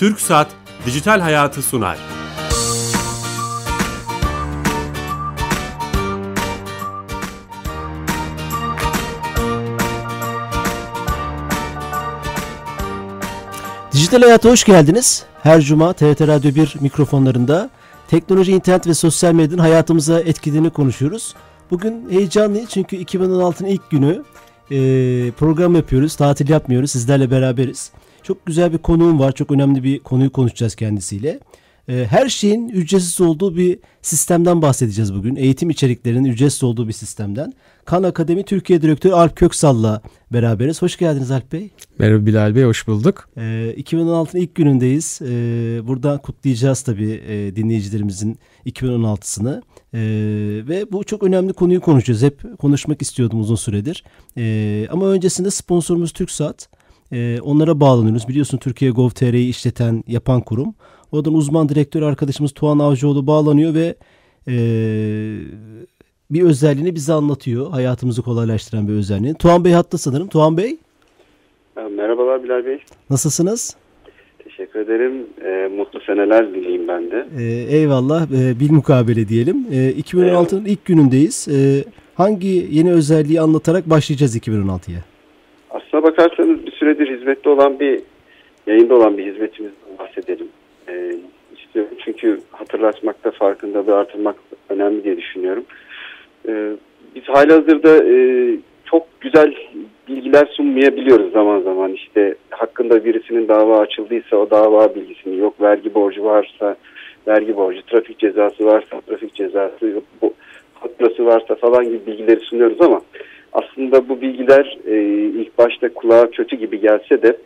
Türk Saat Dijital Hayatı sunar. Dijital Hayat'a hoş geldiniz. Her cuma TRT Radyo 1 mikrofonlarında teknoloji, internet ve sosyal medyanın hayatımıza etkilediğini konuşuyoruz. Bugün heyecanlıyız çünkü 2016'nın ilk günü e, program yapıyoruz, tatil yapmıyoruz, sizlerle beraberiz. Çok güzel bir konuğum var, çok önemli bir konuyu konuşacağız kendisiyle. E, her şeyin ücretsiz olduğu bir sistemden bahsedeceğiz bugün. Eğitim içeriklerinin ücretsiz olduğu bir sistemden. Kan Akademi Türkiye Direktörü Alp Köksal'la beraberiz. Hoş geldiniz Alp Bey. Merhaba Bilal Bey, hoş bulduk. E, 2016'nın ilk günündeyiz. E, buradan kutlayacağız tabii e, dinleyicilerimizin 2016'sını. E, ve bu çok önemli konuyu konuşacağız. Hep konuşmak istiyordum uzun süredir. Ama öncesinde sponsorumuz TürkSat. E, onlara bağlanıyoruz. Biliyorsun Türkiye Gov.tr'yi işleten, yapan kurum. Oradan uzman direktör arkadaşımız Tuğan Avcıoğlu bağlanıyor ve e, bir özelliğini bize anlatıyor. Hayatımızı kolaylaştıran bir özelliğini. Tuğan Bey hatta sanırım. Tuğan Bey. Merhabalar Bilal Bey. Nasılsınız? Teşekkür ederim. E, mutlu seneler dileyim ben de. E, eyvallah. E, bil mukabele diyelim. E, 2016'nın ilk günündeyiz. E, hangi yeni özelliği anlatarak başlayacağız 2016'ya? Aslına bakarsanız bir süredir hizmette olan bir, yayında olan bir hizmetimizden bahsedelim. E, istiyorum çünkü hatırlatmakta, farkındalığı artırmak önemli diye düşünüyorum. E, biz halihazırda e, çok güzel bilgiler sunmayabiliyoruz zaman zaman. İşte hakkında birisinin dava açıldıysa o dava bilgisini, yok vergi borcu varsa vergi borcu, trafik cezası varsa trafik cezası, bu, faturası varsa falan gibi bilgileri sunuyoruz ama aslında bu bilgiler e, ilk başta kulağa kötü gibi gelse de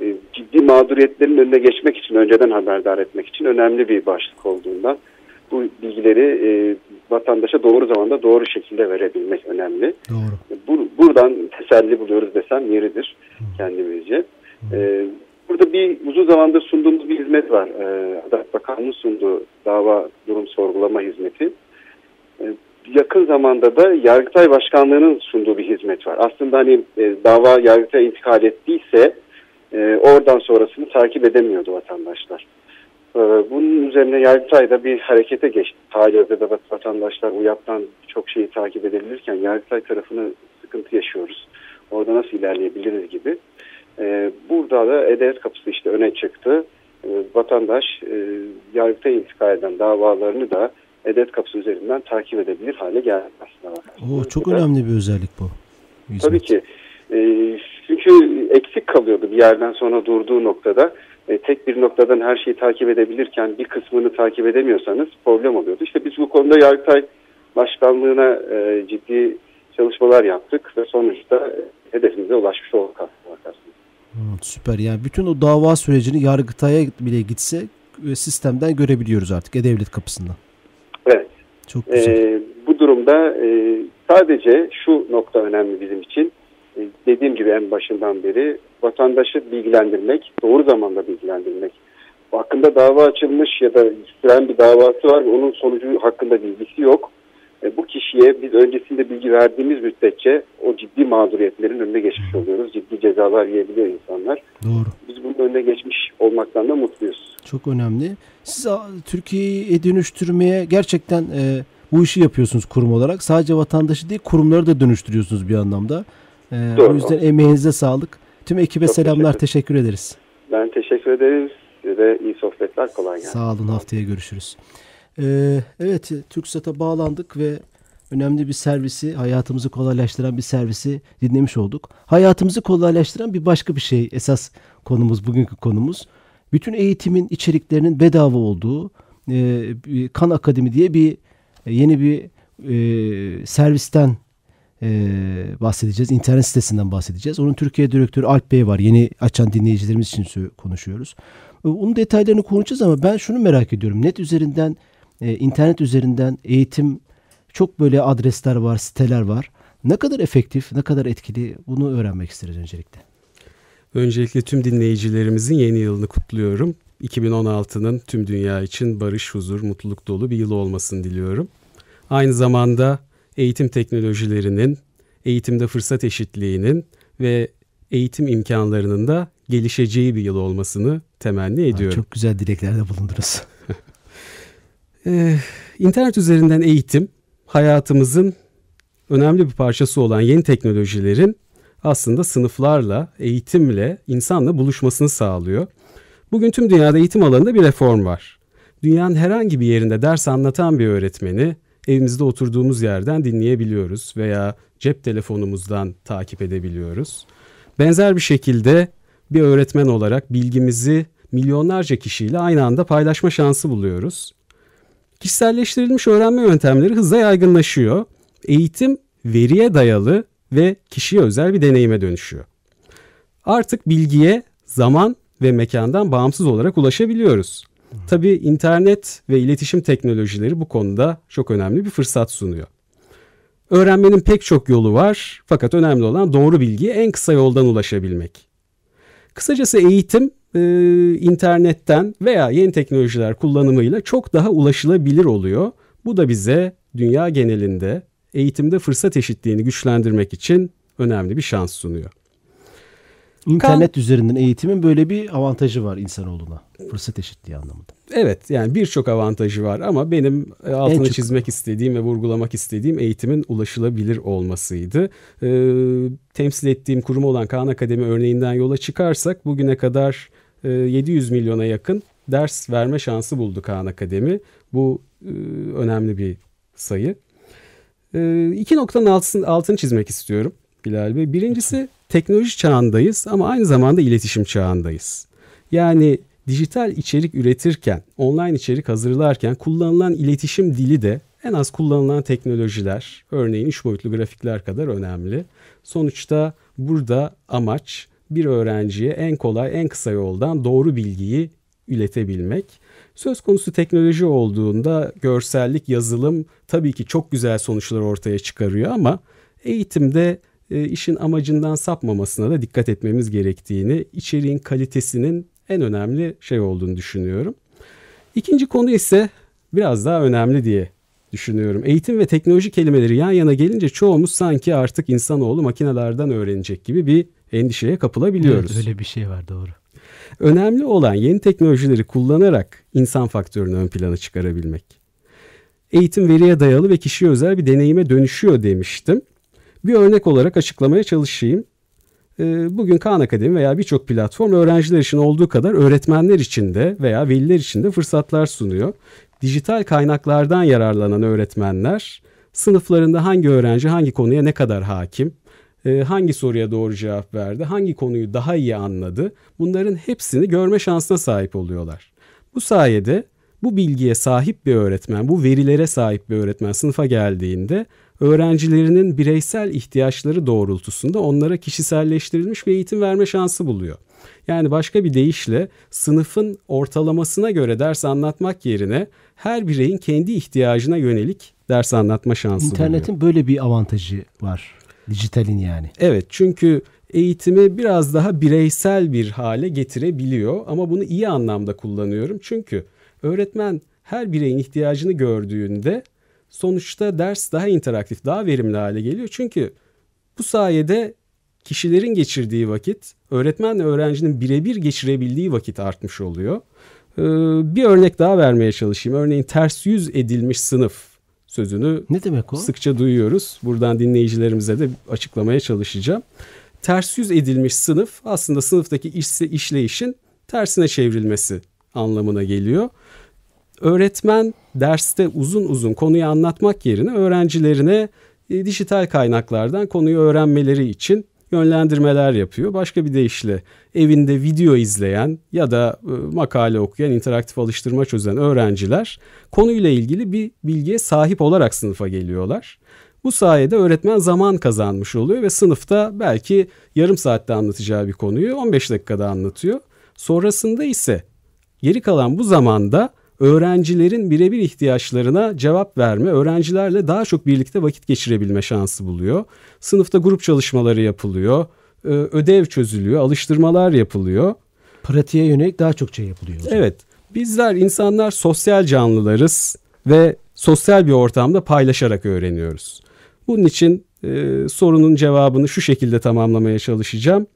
e, ciddi mağduriyetlerin önüne geçmek için, önceden haberdar etmek için önemli bir başlık olduğundan bu bilgileri e, vatandaşa doğru zamanda doğru şekilde verebilmek önemli. Doğru. Bu, buradan teselli buluyoruz desem yeridir kendimizce. E, burada bir uzun zamandır sunduğumuz bir hizmet var. E, Adalet Bakanlığı sunduğu dava durum sorgulama hizmeti. E, yakın zamanda da Yargıtay Başkanlığı'nın sunduğu bir hizmet var. Aslında hani e, dava Yargıtay'a intikal ettiyse e, oradan sonrasını takip edemiyordu vatandaşlar. E, bunun üzerine Yargıtay da bir harekete geçti. Halihazırda vatandaşlar UYAP'tan çok şeyi takip edebilirken Yargıtay tarafını sıkıntı yaşıyoruz. Orada nasıl ilerleyebiliriz gibi. E, burada da E-Devlet Kapısı işte öne çıktı. E, vatandaş e, Yargıtay'a intikal eden davalarını da E-Devlet Kapısı üzerinden takip edebilir hale geldi aslında. Oo, çok önemli bir özellik bu. Hizmet. Tabii ki. E, çünkü eksik kalıyordu bir yerden sonra durduğu noktada. E, tek bir noktadan her şeyi takip edebilirken bir kısmını takip edemiyorsanız problem oluyordu. İşte biz bu konuda Yargıtay Başkanlığı'na e, ciddi çalışmalar yaptık ve sonuçta hedefimize ulaşmış olduk aslında. Hmm, süper yani bütün o dava sürecini Yargıtay'a bile gitse e, sistemden görebiliyoruz artık E-Devlet kapısından. Evet. Çok güzel. E, bu durumda e, sadece şu nokta önemli bizim için. E, dediğim gibi en başından beri vatandaşı bilgilendirmek, doğru zamanda bilgilendirmek. Hakkında dava açılmış ya da süren bir davası var onun sonucu hakkında bilgisi yok. E, bu kişiye biz öncesinde bilgi verdiğimiz müddetçe o ciddi mağduriyetlerin önüne geçmiş oluyoruz. Ciddi cezalar yiyebiliyor insanlar. Doğru. Biz bunun önüne geçmiş olmaktan da mutluyuz. Çok önemli. Siz Türkiye'yi dönüştürmeye gerçekten e, bu işi yapıyorsunuz kurum olarak. Sadece vatandaşı değil kurumları da dönüştürüyorsunuz bir anlamda. E, Doğru. O yüzden emeğinize sağlık. Tüm ekibe Çok selamlar. Teşekkür, teşekkür ederiz. Ben teşekkür ederiz. Size iyi sohbetler. Kolay gelsin. Sağ olun. Haftaya görüşürüz. Ee, evet TürkSat'a bağlandık ve önemli bir servisi, hayatımızı kolaylaştıran bir servisi dinlemiş olduk. Hayatımızı kolaylaştıran bir başka bir şey esas konumuz, bugünkü konumuz. Bütün eğitimin içeriklerinin bedava olduğu e, Kan Akademi diye bir e, yeni bir e, servisten e, bahsedeceğiz. İnternet sitesinden bahsedeceğiz. Onun Türkiye Direktörü Alp Bey var. Yeni açan dinleyicilerimiz için konuşuyoruz. E, onun detaylarını konuşacağız ama ben şunu merak ediyorum. Net üzerinden, e, internet üzerinden eğitim çok böyle adresler var, siteler var. Ne kadar efektif, ne kadar etkili bunu öğrenmek isteriz öncelikle. Öncelikle tüm dinleyicilerimizin yeni yılını kutluyorum. 2016'nın tüm dünya için barış, huzur, mutluluk dolu bir yıl olmasını diliyorum. Aynı zamanda eğitim teknolojilerinin, eğitimde fırsat eşitliğinin ve eğitim imkanlarının da gelişeceği bir yıl olmasını temenni ediyorum. Çok güzel dileklerde bulundunuz. Ee, internet üzerinden eğitim hayatımızın önemli bir parçası olan yeni teknolojilerin aslında sınıflarla, eğitimle, insanla buluşmasını sağlıyor. Bugün tüm dünyada eğitim alanında bir reform var. Dünyanın herhangi bir yerinde ders anlatan bir öğretmeni evimizde oturduğumuz yerden dinleyebiliyoruz veya cep telefonumuzdan takip edebiliyoruz. Benzer bir şekilde bir öğretmen olarak bilgimizi milyonlarca kişiyle aynı anda paylaşma şansı buluyoruz. Kişiselleştirilmiş öğrenme yöntemleri hızla yaygınlaşıyor. Eğitim veriye dayalı ve kişiye özel bir deneyime dönüşüyor. Artık bilgiye zaman ve mekandan bağımsız olarak ulaşabiliyoruz. Tabii internet ve iletişim teknolojileri bu konuda çok önemli bir fırsat sunuyor. Öğrenmenin pek çok yolu var fakat önemli olan doğru bilgiye en kısa yoldan ulaşabilmek. Kısacası eğitim e, internetten veya yeni teknolojiler kullanımıyla çok daha ulaşılabilir oluyor. Bu da bize dünya genelinde eğitimde fırsat eşitliğini güçlendirmek için önemli bir şans sunuyor. İnternet kan... üzerinden eğitimin böyle bir avantajı var insanoğluna. Fırsat eşitliği anlamında. Evet yani birçok avantajı var ama benim e, altını çok... çizmek istediğim ve vurgulamak istediğim eğitimin ulaşılabilir olmasıydı. Ee, temsil ettiğim kurum olan Kaan Akademi örneğinden yola çıkarsak bugüne kadar 700 milyona yakın ders verme şansı buldu Kaan Akademi. Bu e, önemli bir sayı. E, iki noktanın altını, altını çizmek istiyorum Bilal Bey. Birincisi teknoloji çağındayız ama aynı zamanda iletişim çağındayız. Yani dijital içerik üretirken, online içerik hazırlarken kullanılan iletişim dili de en az kullanılan teknolojiler, örneğin üç boyutlu grafikler kadar önemli. Sonuçta burada amaç bir öğrenciye en kolay, en kısa yoldan doğru bilgiyi iletebilmek. Söz konusu teknoloji olduğunda görsellik, yazılım tabii ki çok güzel sonuçlar ortaya çıkarıyor ama eğitimde e, işin amacından sapmamasına da dikkat etmemiz gerektiğini, içeriğin kalitesinin en önemli şey olduğunu düşünüyorum. İkinci konu ise biraz daha önemli diye düşünüyorum. Eğitim ve teknoloji kelimeleri yan yana gelince çoğumuz sanki artık insanoğlu makinelerden öğrenecek gibi bir endişeye kapılabiliyoruz. Evet, öyle bir şey var doğru. Önemli olan yeni teknolojileri kullanarak insan faktörünü ön plana çıkarabilmek. Eğitim veriye dayalı ve kişiye özel bir deneyime dönüşüyor demiştim. Bir örnek olarak açıklamaya çalışayım. Ee, bugün Khan Akademi veya birçok platform öğrenciler için olduğu kadar öğretmenler için de veya veliler için de fırsatlar sunuyor. Dijital kaynaklardan yararlanan öğretmenler sınıflarında hangi öğrenci hangi konuya ne kadar hakim, e, hangi soruya doğru cevap verdi, hangi konuyu daha iyi anladı bunların hepsini görme şansına sahip oluyorlar. Bu sayede bu bilgiye sahip bir öğretmen, bu verilere sahip bir öğretmen sınıfa geldiğinde öğrencilerinin bireysel ihtiyaçları doğrultusunda onlara kişiselleştirilmiş bir eğitim verme şansı buluyor. Yani başka bir deyişle sınıfın ortalamasına göre ders anlatmak yerine her bireyin kendi ihtiyacına yönelik ders anlatma şansı İnternetin buluyor. böyle bir avantajı var. Dijitalin yani. Evet çünkü eğitimi biraz daha bireysel bir hale getirebiliyor ama bunu iyi anlamda kullanıyorum. Çünkü öğretmen her bireyin ihtiyacını gördüğünde sonuçta ders daha interaktif, daha verimli hale geliyor. Çünkü bu sayede kişilerin geçirdiği vakit öğretmenle öğrencinin birebir geçirebildiği vakit artmış oluyor. Ee, bir örnek daha vermeye çalışayım. Örneğin ters yüz edilmiş sınıf sözünü ne demek o? sıkça duyuyoruz. Buradan dinleyicilerimize de açıklamaya çalışacağım. Ters yüz edilmiş sınıf aslında sınıftaki iş, işleyişin tersine çevrilmesi anlamına geliyor. Öğretmen derste uzun uzun konuyu anlatmak yerine öğrencilerine e, dijital kaynaklardan konuyu öğrenmeleri için yönlendirmeler yapıyor. Başka bir deyişle evinde video izleyen ya da e, makale okuyan, interaktif alıştırma çözen öğrenciler konuyla ilgili bir bilgiye sahip olarak sınıfa geliyorlar. Bu sayede öğretmen zaman kazanmış oluyor ve sınıfta belki yarım saatte anlatacağı bir konuyu 15 dakikada anlatıyor. Sonrasında ise geri kalan bu zamanda öğrencilerin birebir ihtiyaçlarına cevap verme, öğrencilerle daha çok birlikte vakit geçirebilme şansı buluyor. Sınıfta grup çalışmaları yapılıyor, ödev çözülüyor, alıştırmalar yapılıyor. Pratiğe yönelik daha çok şey yapılıyor. Evet. Bizler insanlar sosyal canlılarız ve sosyal bir ortamda paylaşarak öğreniyoruz. Bunun için e, sorunun cevabını şu şekilde tamamlamaya çalışacağım.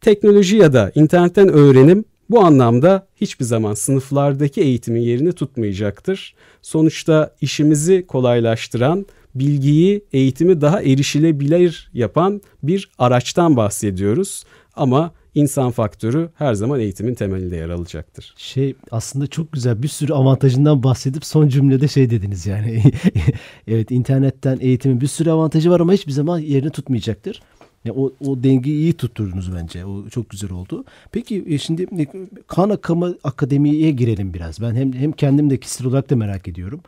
Teknoloji ya da internetten öğrenim bu anlamda hiçbir zaman sınıflardaki eğitimin yerini tutmayacaktır. Sonuçta işimizi kolaylaştıran, bilgiyi, eğitimi daha erişilebilir yapan bir araçtan bahsediyoruz. Ama insan faktörü her zaman eğitimin temelinde yer alacaktır. Şey aslında çok güzel bir sürü avantajından bahsedip son cümlede şey dediniz yani. evet internetten eğitimin bir sürü avantajı var ama hiçbir zaman yerini tutmayacaktır. Yani o, o dengeyi iyi tutturdunuz bence. O çok güzel oldu. Peki e, şimdi e, kan akımı akademiye girelim biraz. Ben hem hem kendim de kişisel olarak da merak ediyorum.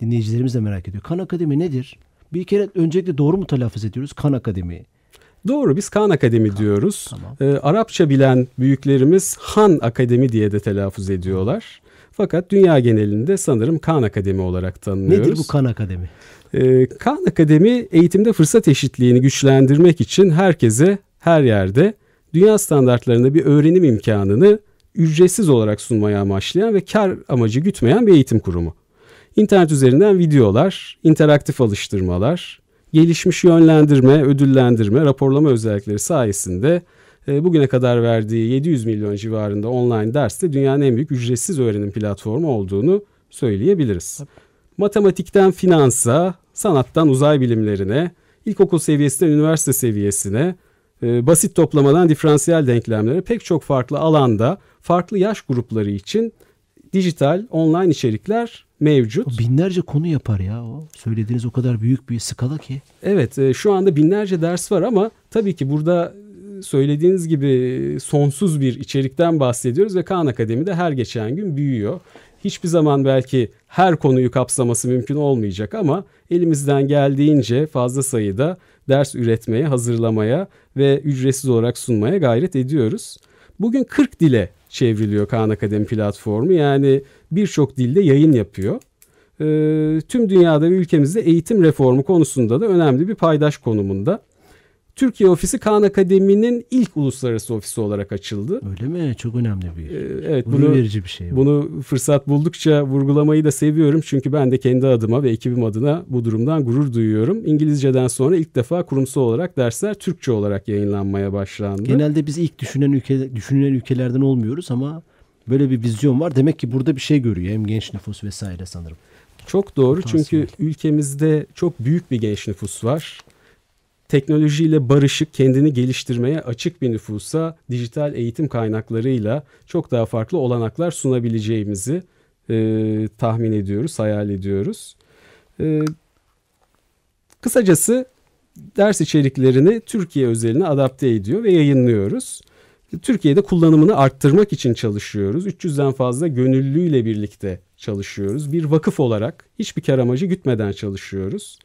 Dinleyicilerimiz de merak ediyor. Kan akademi nedir? Bir kere öncelikle doğru mu telaffuz ediyoruz? Kan akademi. Doğru biz Kan Akademi kan, diyoruz. Tamam. Ee, Arapça bilen büyüklerimiz Han Akademi diye de telaffuz ediyorlar. Fakat dünya genelinde sanırım Kan Akademi olarak tanınıyoruz. Nedir bu Kan Akademi? Ee, Kaan Akademi eğitimde fırsat eşitliğini güçlendirmek için herkese her yerde dünya standartlarında bir öğrenim imkanını ücretsiz olarak sunmaya amaçlayan ve kar amacı gütmeyen bir eğitim kurumu. İnternet üzerinden videolar, interaktif alıştırmalar, gelişmiş yönlendirme, ödüllendirme, raporlama özellikleri sayesinde e, bugüne kadar verdiği 700 milyon civarında online derste dünyanın en büyük ücretsiz öğrenim platformu olduğunu söyleyebiliriz. Matematikten finansa, sanattan uzay bilimlerine, ilkokul seviyesinden üniversite seviyesine, e, basit toplamadan diferansiyel denklemlere pek çok farklı alanda farklı yaş grupları için dijital online içerikler mevcut. O binlerce konu yapar ya o. Söylediğiniz o kadar büyük bir skala ki. Evet e, şu anda binlerce ders var ama tabii ki burada e, söylediğiniz gibi sonsuz bir içerikten bahsediyoruz ve Kaan Akademi'de her geçen gün büyüyor hiçbir zaman belki her konuyu kapsaması mümkün olmayacak ama elimizden geldiğince fazla sayıda ders üretmeye, hazırlamaya ve ücretsiz olarak sunmaya gayret ediyoruz. Bugün 40 dile çevriliyor Kaan Akademi platformu. Yani birçok dilde yayın yapıyor. Ee, tüm dünyada ve ülkemizde eğitim reformu konusunda da önemli bir paydaş konumunda. Türkiye ofisi Kaan Akademi'nin ilk uluslararası ofisi olarak açıldı. Öyle mi? Çok önemli bir. Ee, evet, bunu verici bir şey. Bu. Bunu fırsat buldukça vurgulamayı da seviyorum çünkü ben de kendi adıma ve ekibim adına bu durumdan gurur duyuyorum. İngilizceden sonra ilk defa kurumsal olarak dersler Türkçe olarak yayınlanmaya başlandı. Genelde biz ilk düşünen ülke düşünen ülkelerden olmuyoruz ama böyle bir vizyon var. Demek ki burada bir şey görüyor hem genç nüfus vesaire sanırım. Çok doğru çünkü ülkemizde çok büyük bir genç nüfus var teknolojiyle barışık, kendini geliştirmeye açık bir nüfusa dijital eğitim kaynaklarıyla çok daha farklı olanaklar sunabileceğimizi e, tahmin ediyoruz, hayal ediyoruz. E, kısacası ders içeriklerini Türkiye özeline adapte ediyor ve yayınlıyoruz. Türkiye'de kullanımını arttırmak için çalışıyoruz. 300'den fazla gönüllüyle birlikte çalışıyoruz. Bir vakıf olarak hiçbir kar amacı gütmeden çalışıyoruz.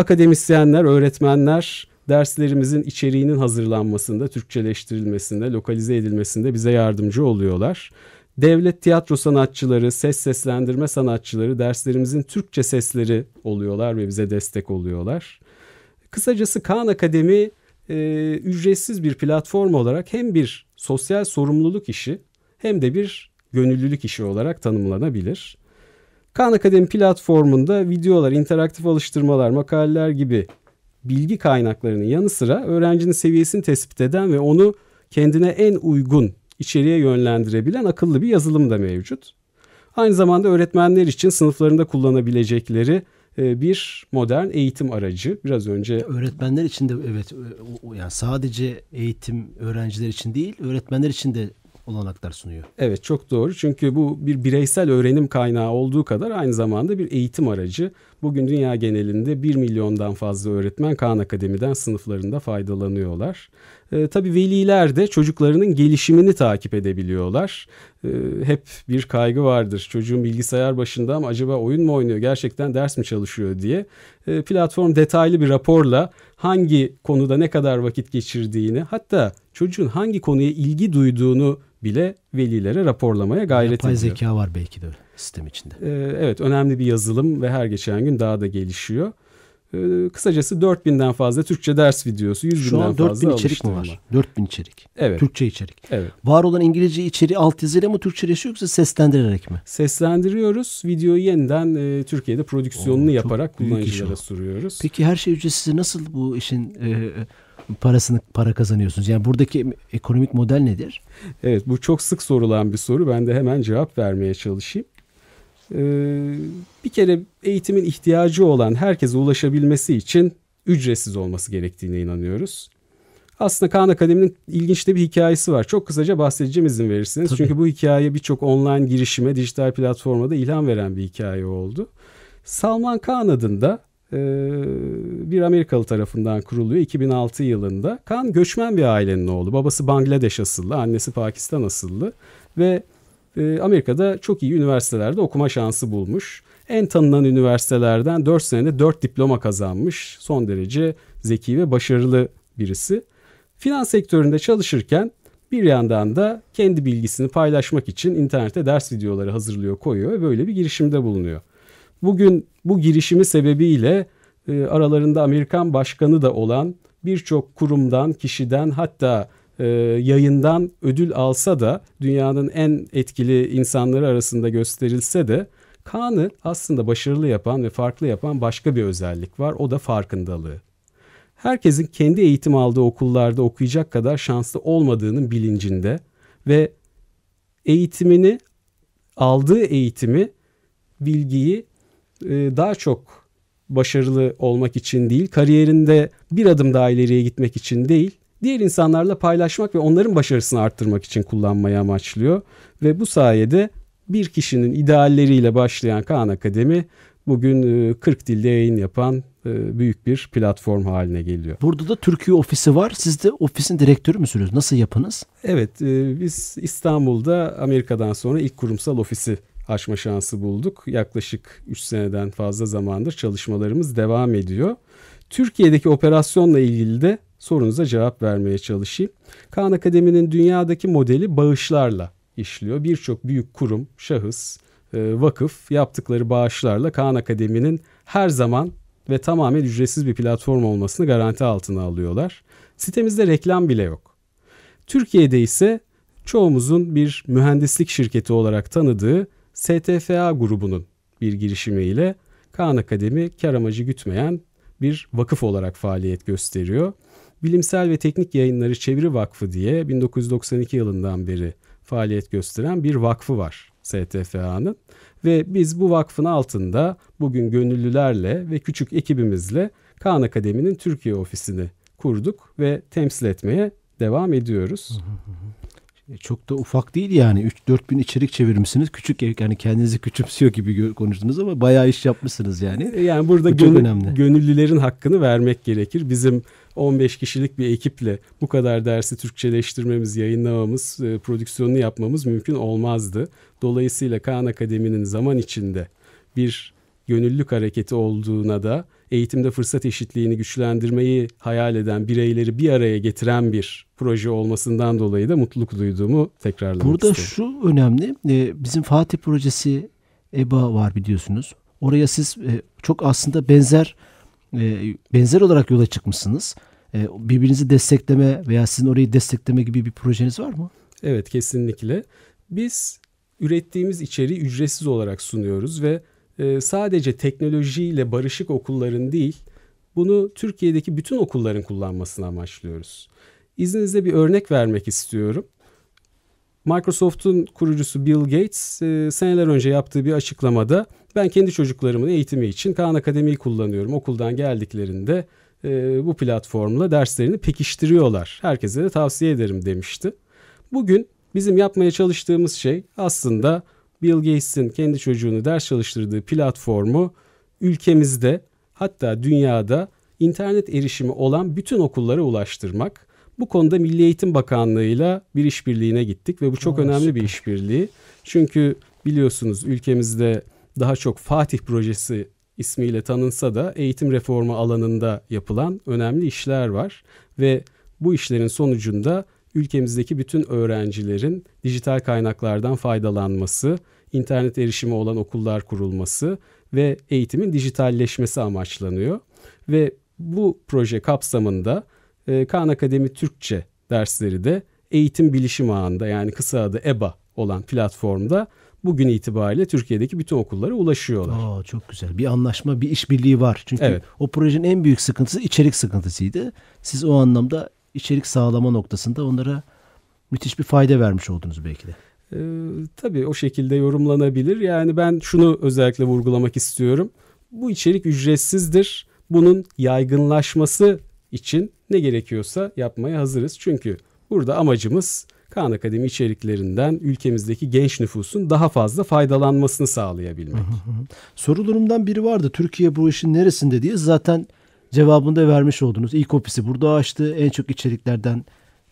Akademisyenler, öğretmenler derslerimizin içeriğinin hazırlanmasında, Türkçeleştirilmesinde, lokalize edilmesinde bize yardımcı oluyorlar. Devlet tiyatro sanatçıları, ses seslendirme sanatçıları derslerimizin Türkçe sesleri oluyorlar ve bize destek oluyorlar. Kısacası Kaan Akademi e, ücretsiz bir platform olarak hem bir sosyal sorumluluk işi hem de bir gönüllülük işi olarak tanımlanabilir. Khan Akademi platformunda videolar, interaktif alıştırmalar, makaleler gibi bilgi kaynaklarının yanı sıra öğrencinin seviyesini tespit eden ve onu kendine en uygun içeriye yönlendirebilen akıllı bir yazılım da mevcut. Aynı zamanda öğretmenler için sınıflarında kullanabilecekleri e, bir modern eğitim aracı. Biraz önce öğretmenler için de evet yani sadece eğitim öğrenciler için değil, öğretmenler için de olanaklar sunuyor. Evet çok doğru çünkü bu bir bireysel öğrenim kaynağı olduğu kadar aynı zamanda bir eğitim aracı. Bugün dünya genelinde 1 milyondan fazla öğretmen Kaan Akademi'den sınıflarında faydalanıyorlar. E, tabii veliler de çocuklarının gelişimini takip edebiliyorlar. E, hep bir kaygı vardır. Çocuğun bilgisayar başında ama acaba oyun mu oynuyor, gerçekten ders mi çalışıyor diye. E, platform detaylı bir raporla hangi konuda ne kadar vakit geçirdiğini hatta çocuğun hangi konuya ilgi duyduğunu bile velilere raporlamaya gayret Yapay ediyor. Yapay zeka var belki de sistem içinde. Ee, evet önemli bir yazılım ve her geçen gün daha da gelişiyor. Ee, kısacası 4000'den fazla Türkçe ders videosu, 100 binden fazla 4000 içerik mi var? 4000 içerik. Evet. Türkçe içerik. Evet. Var olan İngilizce içeriği alt yazıyla mı Türkçeleşiyor yoksa seslendirerek mi? Seslendiriyoruz. Videoyu yeniden e, Türkiye'de prodüksiyonunu Oo, yaparak kullanıcılara sunuyoruz. Peki her şey ücretsiz nasıl bu işin e, parasını para kazanıyorsunuz? Yani buradaki ekonomik model nedir? Evet bu çok sık sorulan bir soru. Ben de hemen cevap vermeye çalışayım. Ee, bir kere eğitimin ihtiyacı olan herkese ulaşabilmesi için ücretsiz olması gerektiğine inanıyoruz. Aslında Kaan Akademi'nin ilginç de bir hikayesi var. Çok kısaca bahsedeceğim izin verirseniz. Tabii. Çünkü bu hikaye birçok online girişime, dijital platforma da ilham veren bir hikaye oldu. Salman Kaan adında e, bir Amerikalı tarafından kuruluyor 2006 yılında. Kaan göçmen bir ailenin oğlu. Babası Bangladeş asıllı, annesi Pakistan asıllı ve e, Amerika'da çok iyi üniversitelerde okuma şansı bulmuş. En tanınan üniversitelerden 4 senede 4 diploma kazanmış. Son derece zeki ve başarılı birisi. Finans sektöründe çalışırken bir yandan da kendi bilgisini paylaşmak için internete ders videoları hazırlıyor, koyuyor ve böyle bir girişimde bulunuyor. Bugün bu girişimi sebebiyle e, aralarında Amerikan başkanı da olan birçok kurumdan, kişiden hatta e, yayından ödül alsa da dünyanın en etkili insanları arasında gösterilse de Kaan'ı aslında başarılı yapan ve farklı yapan başka bir özellik var. O da farkındalığı herkesin kendi eğitim aldığı okullarda okuyacak kadar şanslı olmadığının bilincinde ve eğitimini aldığı eğitimi bilgiyi e, daha çok başarılı olmak için değil, kariyerinde bir adım daha ileriye gitmek için değil, diğer insanlarla paylaşmak ve onların başarısını arttırmak için kullanmayı amaçlıyor. Ve bu sayede bir kişinin idealleriyle başlayan Kaan Akademi bugün 40 e, dilde yayın yapan e, büyük bir platform haline geliyor. Burada da Türkiye ofisi var. Siz de ofisin direktörü müsünüz? Nasıl yapınız? Evet, e, biz İstanbul'da Amerika'dan sonra ilk kurumsal ofisi açma şansı bulduk. Yaklaşık 3 seneden fazla zamandır çalışmalarımız devam ediyor. Türkiye'deki operasyonla ilgili de sorunuza cevap vermeye çalışayım. Kaan Akademi'nin dünyadaki modeli bağışlarla işliyor. Birçok büyük kurum, şahıs, e, vakıf yaptıkları bağışlarla Kaan Akademi'nin her zaman ve tamamen ücretsiz bir platform olmasını garanti altına alıyorlar. Sitemizde reklam bile yok. Türkiye'de ise çoğumuzun bir mühendislik şirketi olarak tanıdığı STFA grubunun bir girişimiyle Kaan Akademi kar amacı gütmeyen bir vakıf olarak faaliyet gösteriyor. Bilimsel ve Teknik Yayınları Çeviri Vakfı diye 1992 yılından beri faaliyet gösteren bir vakfı var STFA'nın. Ve biz bu vakfın altında bugün gönüllülerle ve küçük ekibimizle Kaan Akademi'nin Türkiye ofisini kurduk ve temsil etmeye devam ediyoruz. Çok da ufak değil yani 3-4 bin içerik çevirmişsiniz. Küçük yani kendinizi küçümsüyor gibi konuştunuz ama bayağı iş yapmışsınız yani. Yani burada Bu gönül, önemli. gönüllülerin hakkını vermek gerekir. Bizim 15 kişilik bir ekiple bu kadar dersi Türkçeleştirmemiz, yayınlamamız, e, prodüksiyonunu yapmamız mümkün olmazdı. Dolayısıyla Kaan Akademi'nin zaman içinde bir gönüllülük hareketi olduğuna da eğitimde fırsat eşitliğini güçlendirmeyi hayal eden bireyleri bir araya getiren bir proje olmasından dolayı da mutluluk duyduğumu tekrarlamak Burada isterim. şu önemli, e, bizim Fatih projesi EBA var biliyorsunuz. Oraya siz e, çok aslında benzer e, benzer olarak yola çıkmışsınız. Birbirinizi destekleme veya sizin orayı destekleme gibi bir projeniz var mı? Evet kesinlikle. Biz ürettiğimiz içeriği ücretsiz olarak sunuyoruz ve e, sadece teknolojiyle barışık okulların değil, bunu Türkiye'deki bütün okulların kullanmasını amaçlıyoruz. İzninizle bir örnek vermek istiyorum. Microsoft'un kurucusu Bill Gates e, seneler önce yaptığı bir açıklamada ben kendi çocuklarımın eğitimi için Khan Akademi'yi kullanıyorum. Okuldan geldiklerinde e, bu platformla derslerini pekiştiriyorlar. Herkese de tavsiye ederim demişti. Bugün bizim yapmaya çalıştığımız şey aslında Bill Gates'in kendi çocuğunu ders çalıştırdığı platformu ülkemizde hatta dünyada internet erişimi olan bütün okullara ulaştırmak. Bu konuda Milli Eğitim Bakanlığı'yla bir işbirliğine gittik ve bu çok Aa, önemli süper. bir işbirliği. Çünkü biliyorsunuz ülkemizde daha çok Fatih projesi ismiyle tanınsa da eğitim reformu alanında yapılan önemli işler var ve bu işlerin sonucunda ülkemizdeki bütün öğrencilerin dijital kaynaklardan faydalanması, internet erişimi olan okullar kurulması ve eğitimin dijitalleşmesi amaçlanıyor. Ve bu proje kapsamında e, Kaan Akademi Türkçe dersleri de eğitim bilişim ağında yani kısa adı EBA olan platformda bugün itibariyle Türkiye'deki bütün okullara ulaşıyorlar. Aa, çok güzel. Bir anlaşma, bir işbirliği var. Çünkü evet. o projenin en büyük sıkıntısı içerik sıkıntısıydı. Siz o anlamda içerik sağlama noktasında onlara müthiş bir fayda vermiş oldunuz belki de. Ee, tabii o şekilde yorumlanabilir. Yani ben şunu özellikle vurgulamak istiyorum. Bu içerik ücretsizdir. Bunun yaygınlaşması için ne gerekiyorsa yapmaya hazırız. Çünkü burada amacımız Kaan Akademi içeriklerinden ülkemizdeki genç nüfusun daha fazla faydalanmasını sağlayabilmek. Sorularımdan biri vardı. Türkiye bu işin neresinde diye zaten cevabını da vermiş oldunuz. İlk ofisi burada açtı. En çok içeriklerden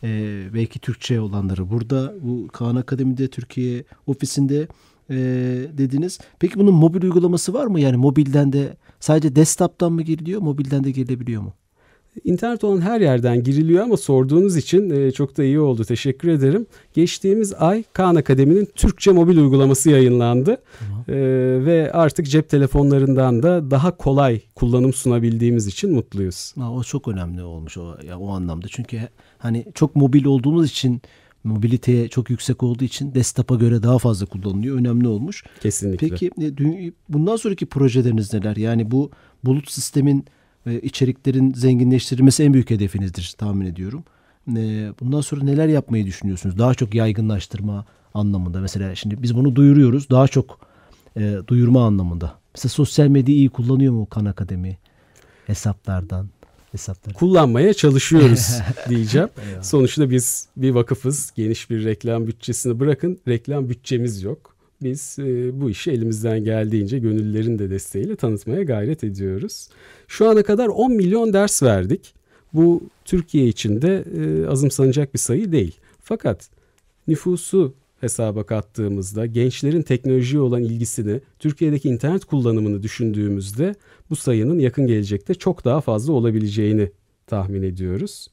e, belki Türkçe olanları burada. Bu Kaan Akademi'de Türkiye ofisinde e, dediniz. Peki bunun mobil uygulaması var mı? Yani mobilden de sadece desktop'tan mı giriliyor, mobilden de girilebiliyor mu? İnternet olan her yerden giriliyor ama sorduğunuz için e, çok da iyi oldu. Teşekkür ederim. Geçtiğimiz ay Kaan Akademi'nin Türkçe mobil uygulaması yayınlandı. Tamam. E, ve artık cep telefonlarından da daha kolay kullanım sunabildiğimiz için mutluyuz. Ha, o çok önemli olmuş o, ya, o anlamda. Çünkü hani çok mobil olduğumuz için mobiliteye çok yüksek olduğu için desktop'a göre daha fazla kullanılıyor. Önemli olmuş. Kesinlikle. Peki e, bundan sonraki projeleriniz neler? Yani bu bulut sistemin ve içeriklerin zenginleştirilmesi en büyük hedefinizdir tahmin ediyorum. E, bundan sonra neler yapmayı düşünüyorsunuz? Daha çok yaygınlaştırma anlamında. Mesela şimdi biz bunu duyuruyoruz. Daha çok e, duyurma anlamında. Mesela sosyal medyayı iyi kullanıyor mu Kan Akademi hesaplardan? hesapları. Kullanmaya çalışıyoruz diyeceğim. Sonuçta biz bir vakıfız. Geniş bir reklam bütçesini bırakın. Reklam bütçemiz yok. Biz e, bu işi elimizden geldiğince gönüllülerin de desteğiyle tanıtmaya gayret ediyoruz. Şu ana kadar 10 milyon ders verdik. Bu Türkiye için de e, azımsanacak bir sayı değil. Fakat nüfusu hesaba kattığımızda gençlerin teknolojiye olan ilgisini, Türkiye'deki internet kullanımını düşündüğümüzde bu sayının yakın gelecekte çok daha fazla olabileceğini tahmin ediyoruz.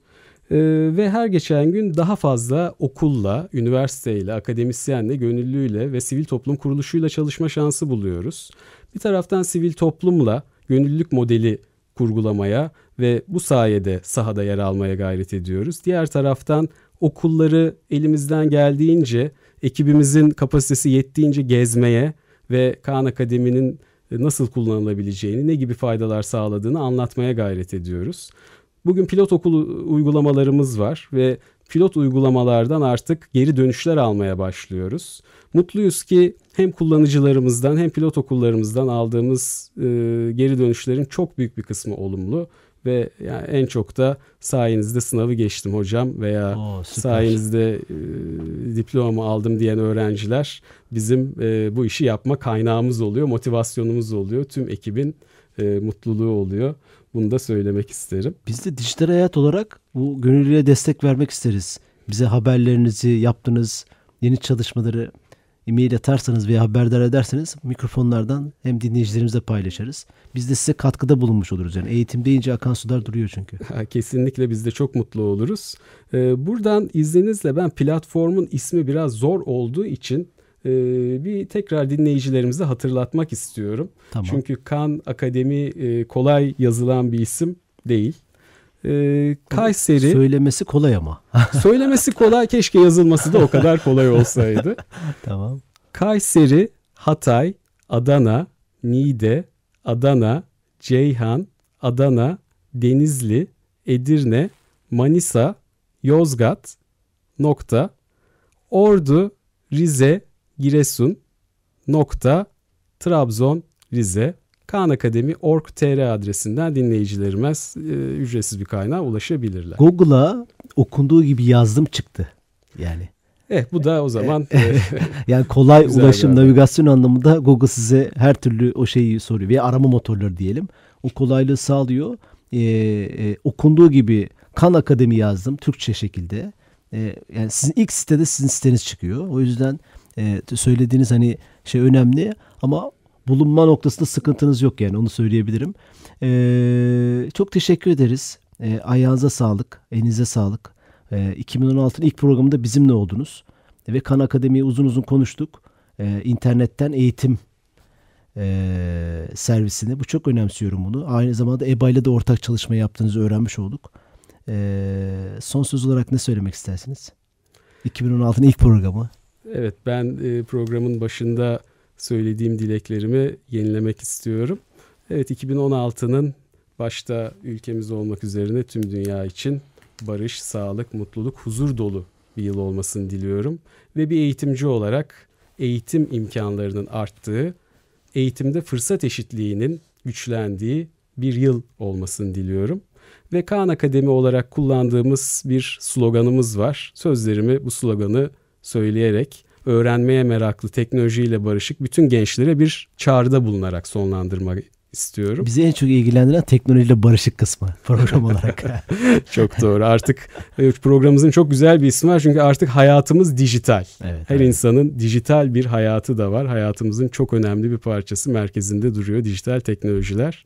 Ee, ve her geçen gün daha fazla okulla, üniversiteyle, akademisyenle, gönüllüyle ve sivil toplum kuruluşuyla çalışma şansı buluyoruz. Bir taraftan sivil toplumla gönüllülük modeli kurgulamaya ve bu sayede sahada yer almaya gayret ediyoruz. Diğer taraftan okulları elimizden geldiğince ekibimizin kapasitesi yettiğince gezmeye ve Kaan Akademi'nin nasıl kullanılabileceğini, ne gibi faydalar sağladığını anlatmaya gayret ediyoruz. Bugün pilot okul uygulamalarımız var ve pilot uygulamalardan artık geri dönüşler almaya başlıyoruz. Mutluyuz ki hem kullanıcılarımızdan hem pilot okullarımızdan aldığımız e, geri dönüşlerin çok büyük bir kısmı olumlu ve yani en çok da sayenizde sınavı geçtim hocam veya Oo, sayenizde e, diploma aldım diyen öğrenciler bizim e, bu işi yapma kaynağımız oluyor, motivasyonumuz oluyor. Tüm ekibin e, mutluluğu oluyor. Bunu da söylemek isterim. Biz de dijital hayat olarak bu gönüllüye destek vermek isteriz. Bize haberlerinizi, yaptığınız yeni çalışmaları e-mail atarsanız veya haberdar ederseniz mikrofonlardan hem dinleyicilerimizle paylaşırız. Biz de size katkıda bulunmuş oluruz. Yani eğitim deyince akan sular duruyor çünkü. Kesinlikle biz de çok mutlu oluruz. Ee, buradan izninizle ben platformun ismi biraz zor olduğu için e, bir tekrar dinleyicilerimize hatırlatmak istiyorum. Tamam. Çünkü Kan Akademi e, kolay yazılan bir isim değil. Ee, Kayseri söylemesi kolay ama. söylemesi kolay keşke yazılması da o kadar kolay olsaydı. tamam. Kayseri, Hatay, Adana, Niğde, Adana, Ceyhan, Adana, Denizli, Edirne, Manisa, Yozgat, nokta, Ordu, Rize, Giresun, nokta, Trabzon, Rize, Kaan Akademi Org.tr adresinden dinleyicilerimiz e, ücretsiz bir kaynağa ulaşabilirler. Google'a okunduğu gibi yazdım çıktı. Yani. Eh bu da o zaman e, yani kolay ulaşım navigasyon anlamında Google size her türlü o şeyi soruyor veya arama motorları diyelim. O kolaylığı sağlıyor. Ee, e, okunduğu gibi Kan Akademi yazdım Türkçe şekilde. Ee, yani sizin ilk sitede sizin siteniz çıkıyor. O yüzden e, söylediğiniz hani şey önemli ama bulunma noktasında sıkıntınız yok yani onu söyleyebilirim. Ee, çok teşekkür ederiz. Ee, ayağınıza sağlık, elinize sağlık. Ee, 2016'ın ilk programında bizimle oldunuz. Ve Kan Akademi'yi uzun uzun konuştuk. Ee, internetten eğitim e, servisini. Bu çok önemsiyorum bunu. Aynı zamanda EBA ile de ortak çalışma yaptığınızı öğrenmiş olduk. Ee, son söz olarak ne söylemek istersiniz? 2016'ın ilk programı. Evet ben e, programın başında söylediğim dileklerimi yenilemek istiyorum. Evet 2016'nın başta ülkemiz olmak üzere tüm dünya için barış, sağlık, mutluluk, huzur dolu bir yıl olmasını diliyorum. Ve bir eğitimci olarak eğitim imkanlarının arttığı, eğitimde fırsat eşitliğinin güçlendiği bir yıl olmasını diliyorum. Ve Kaan Akademi olarak kullandığımız bir sloganımız var. Sözlerimi bu sloganı söyleyerek öğrenmeye meraklı, teknolojiyle barışık bütün gençlere bir çağrıda bulunarak sonlandırmak istiyorum. Bizi en çok ilgilendiren teknolojiyle barışık kısmı program olarak. çok doğru. Artık programımızın çok güzel bir ismi var çünkü artık hayatımız dijital. Evet, Her evet. insanın dijital bir hayatı da var. Hayatımızın çok önemli bir parçası merkezinde duruyor dijital teknolojiler.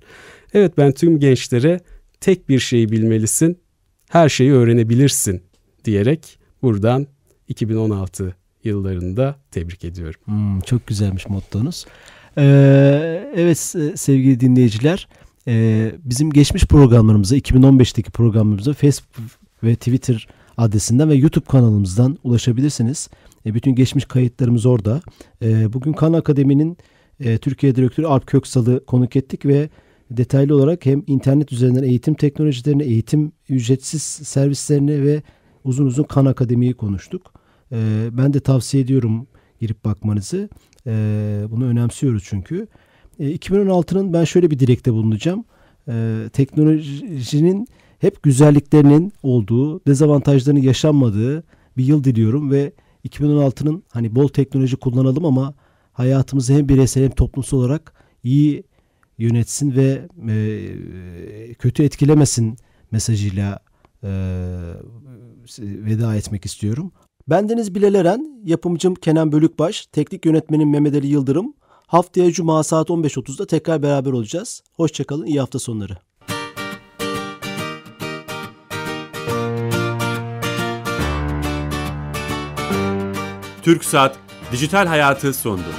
Evet ben tüm gençlere tek bir şeyi bilmelisin, her şeyi öğrenebilirsin diyerek buradan 2016 yıllarında tebrik ediyorum. Hmm, çok güzelmiş mottonuz. Ee, evet sevgili dinleyiciler e, bizim geçmiş programlarımıza 2015'teki programlarımıza Facebook ve Twitter adresinden ve YouTube kanalımızdan ulaşabilirsiniz. E, bütün geçmiş kayıtlarımız orada. E, bugün Kan Akademi'nin e, Türkiye Direktörü Alp Köksal'ı konuk ettik ve detaylı olarak hem internet üzerinden eğitim teknolojilerini, eğitim ücretsiz servislerini ve uzun uzun Kan Akademi'yi konuştuk. E, ben de tavsiye ediyorum girip bakmanızı. E, bunu önemsiyoruz çünkü. E, 2016'nın ben şöyle bir dilekte bulunacağım. E, teknolojinin hep güzelliklerinin olduğu, dezavantajlarının yaşanmadığı bir yıl diliyorum ve 2016'nın hani bol teknoloji kullanalım ama hayatımızı hem bireysel hem toplumsal olarak iyi yönetsin ve e, kötü etkilemesin mesajıyla e, veda etmek istiyorum. Bendeniz Bilal Eren, yapımcım Kenan Bölükbaş, teknik yönetmenim Mehmet Ali Yıldırım. Haftaya Cuma saat 15.30'da tekrar beraber olacağız. Hoşçakalın, iyi hafta sonları. Türk Saat Dijital Hayatı sondu.